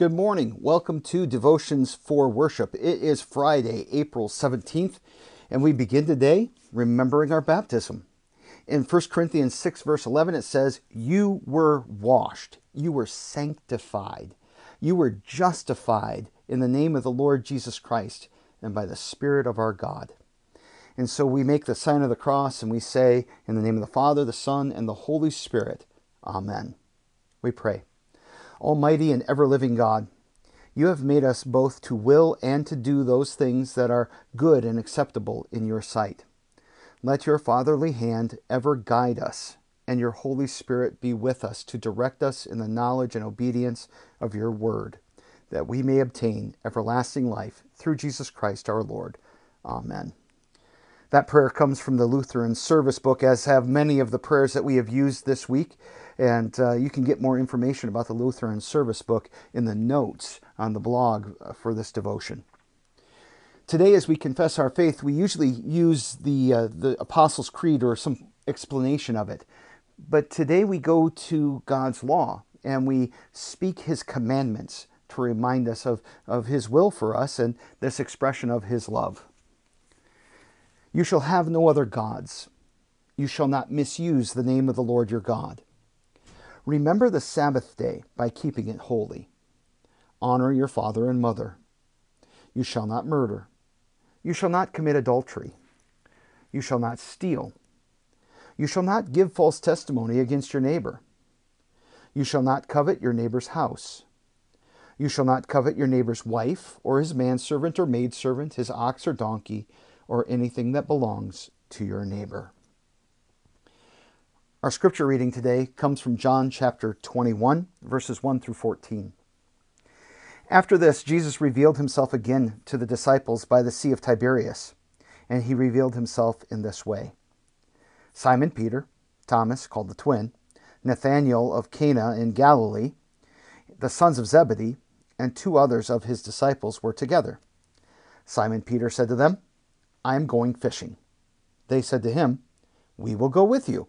Good morning. Welcome to Devotions for Worship. It is Friday, April 17th, and we begin today remembering our baptism. In 1 Corinthians 6, verse 11, it says, You were washed, you were sanctified, you were justified in the name of the Lord Jesus Christ and by the Spirit of our God. And so we make the sign of the cross and we say, In the name of the Father, the Son, and the Holy Spirit, Amen. We pray. Almighty and ever living God, you have made us both to will and to do those things that are good and acceptable in your sight. Let your fatherly hand ever guide us, and your Holy Spirit be with us to direct us in the knowledge and obedience of your word, that we may obtain everlasting life through Jesus Christ our Lord. Amen. That prayer comes from the Lutheran Service Book, as have many of the prayers that we have used this week. And uh, you can get more information about the Lutheran Service Book in the notes on the blog uh, for this devotion. Today, as we confess our faith, we usually use the, uh, the Apostles' Creed or some explanation of it. But today we go to God's law and we speak His commandments to remind us of, of His will for us and this expression of His love. You shall have no other gods. You shall not misuse the name of the Lord your God. Remember the Sabbath day by keeping it holy. Honor your father and mother. You shall not murder. You shall not commit adultery. You shall not steal. You shall not give false testimony against your neighbor. You shall not covet your neighbor's house. You shall not covet your neighbor's wife, or his manservant or maidservant, his ox or donkey, or anything that belongs to your neighbor. Our scripture reading today comes from John chapter 21, verses 1 through 14. After this, Jesus revealed himself again to the disciples by the Sea of Tiberias, and he revealed himself in this way Simon Peter, Thomas, called the twin, Nathanael of Cana in Galilee, the sons of Zebedee, and two others of his disciples were together. Simon Peter said to them, I am going fishing. They said to him, We will go with you.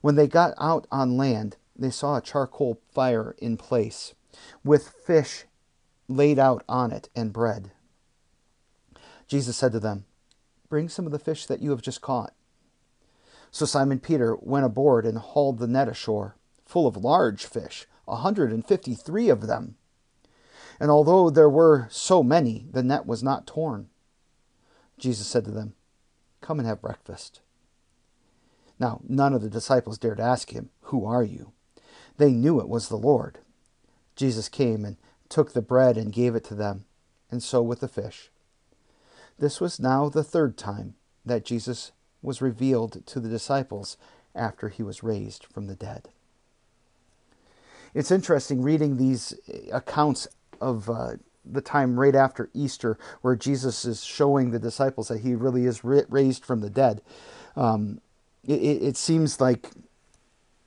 When they got out on land, they saw a charcoal fire in place, with fish laid out on it and bread. Jesus said to them, Bring some of the fish that you have just caught. So Simon Peter went aboard and hauled the net ashore, full of large fish, a hundred and fifty three of them. And although there were so many, the net was not torn. Jesus said to them, Come and have breakfast. Now, none of the disciples dared ask him, Who are you? They knew it was the Lord. Jesus came and took the bread and gave it to them, and so with the fish. This was now the third time that Jesus was revealed to the disciples after he was raised from the dead. It's interesting reading these accounts of uh, the time right after Easter, where Jesus is showing the disciples that he really is raised from the dead. Um, it, it seems like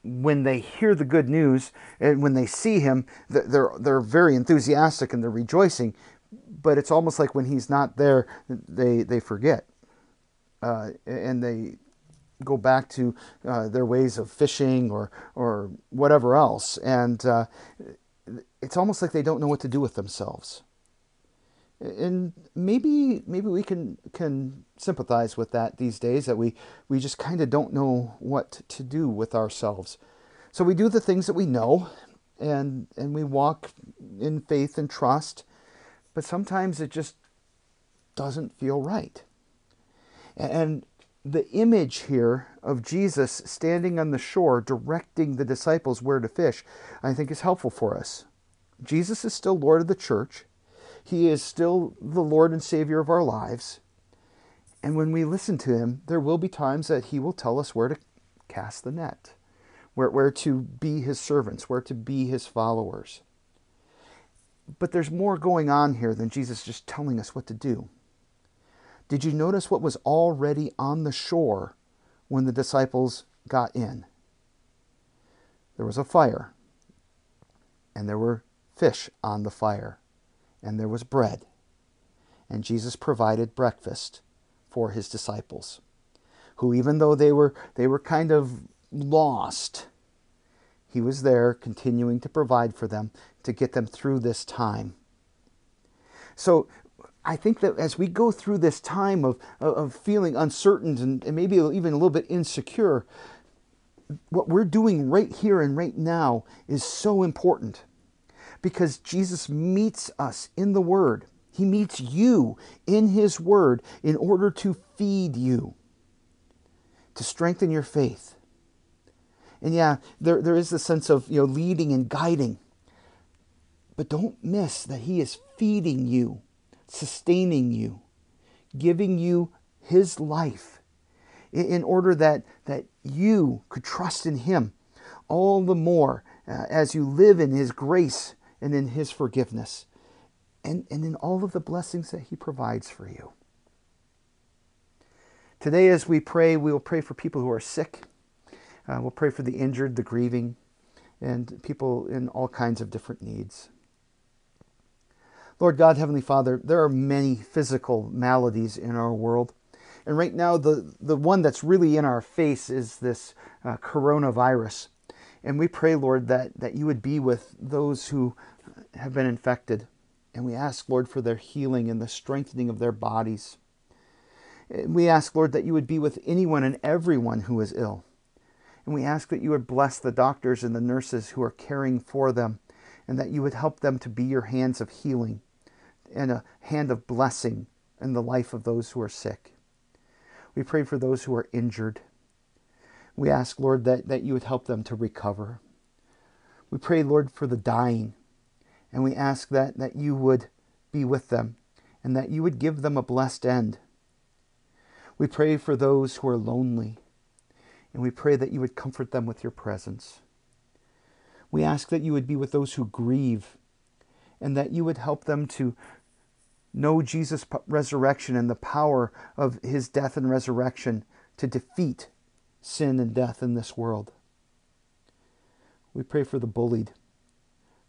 when they hear the good news and when they see him, they're they're very enthusiastic and they're rejoicing. But it's almost like when he's not there, they they forget, uh, and they go back to uh, their ways of fishing or or whatever else, and uh, it's almost like they don't know what to do with themselves and maybe maybe we can can sympathize with that these days that we we just kind of don't know what to do with ourselves so we do the things that we know and and we walk in faith and trust but sometimes it just doesn't feel right. And the image here of Jesus standing on the shore directing the disciples where to fish, I think is helpful for us. Jesus is still Lord of the church. He is still the Lord and Savior of our lives. And when we listen to him, there will be times that he will tell us where to cast the net, where, where to be his servants, where to be his followers. But there's more going on here than Jesus just telling us what to do. Did you notice what was already on the shore when the disciples got in? There was a fire, and there were fish on the fire, and there was bread. And Jesus provided breakfast for his disciples, who even though they were they were kind of lost, he was there continuing to provide for them to get them through this time. So I think that as we go through this time of, of feeling uncertain and, and maybe even a little bit insecure, what we're doing right here and right now is so important because Jesus meets us in the Word. He meets you in His Word in order to feed you, to strengthen your faith. And yeah, there, there is the sense of you know leading and guiding. But don't miss that He is feeding you, sustaining you, giving you His life in, order that, that you could trust in Him all the more uh, as you live in His grace and in His forgiveness and, and in all of the blessings that He provides for you. Today, as we pray, we will pray for people who are sick. Uh, we'll pray for the injured, the grieving, and people in all kinds of different needs. Lord God, Heavenly Father, there are many physical maladies in our world. And right now, the, the one that's really in our face is this uh, coronavirus. And we pray, Lord, that, that you would be with those who have been infected. And we ask, Lord, for their healing and the strengthening of their bodies. And we ask, Lord, that you would be with anyone and everyone who is ill. And we ask that you would bless the doctors and the nurses who are caring for them, and that you would help them to be your hands of healing and a hand of blessing in the life of those who are sick. We pray for those who are injured. We ask, Lord, that, that you would help them to recover. We pray, Lord, for the dying and we ask that, that you would be with them and that you would give them a blessed end. We pray for those who are lonely, and we pray that you would comfort them with your presence. We ask that you would be with those who grieve, and that you would help them to know Jesus' resurrection and the power of his death and resurrection to defeat sin and death in this world. We pray for the bullied,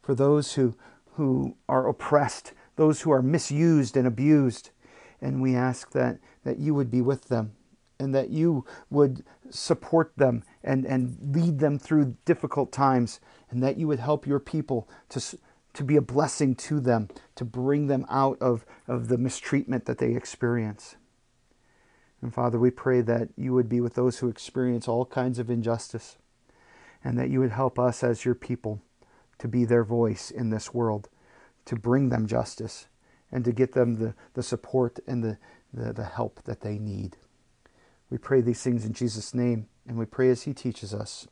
for those who, who are oppressed, those who are misused and abused. And we ask that, that you would be with them and that you would support them and, and lead them through difficult times and that you would help your people to, to be a blessing to them, to bring them out of, of the mistreatment that they experience. And Father, we pray that you would be with those who experience all kinds of injustice and that you would help us as your people to be their voice in this world, to bring them justice, and to get them the, the support and the, the, the help that they need. We pray these things in Jesus' name, and we pray as He teaches us.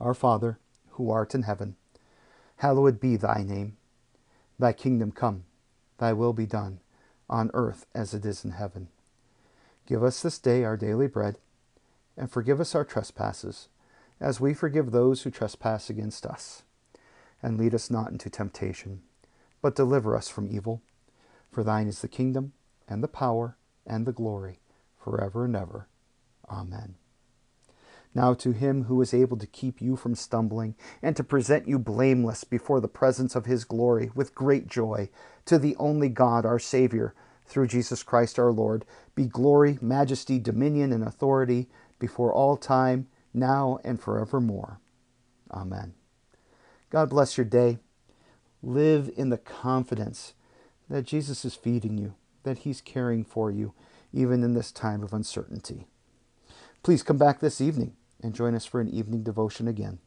Our Father, who art in heaven, hallowed be thy name. Thy kingdom come, thy will be done, on earth as it is in heaven. Give us this day our daily bread, and forgive us our trespasses, as we forgive those who trespass against us and lead us not into temptation, but deliver us from evil. For thine is the kingdom, and the power, and the glory, forever and ever. Amen. Now to him who is able to keep you from stumbling, and to present you blameless before the presence of his glory with great joy, to the only God, our Savior, through Jesus Christ our Lord, be glory, majesty, dominion, and authority before all time, now and forevermore. Amen. God bless your day. Live in the confidence that Jesus is feeding you, that He's caring for you, even in this time of uncertainty. Please come back this evening and join us for an evening devotion again.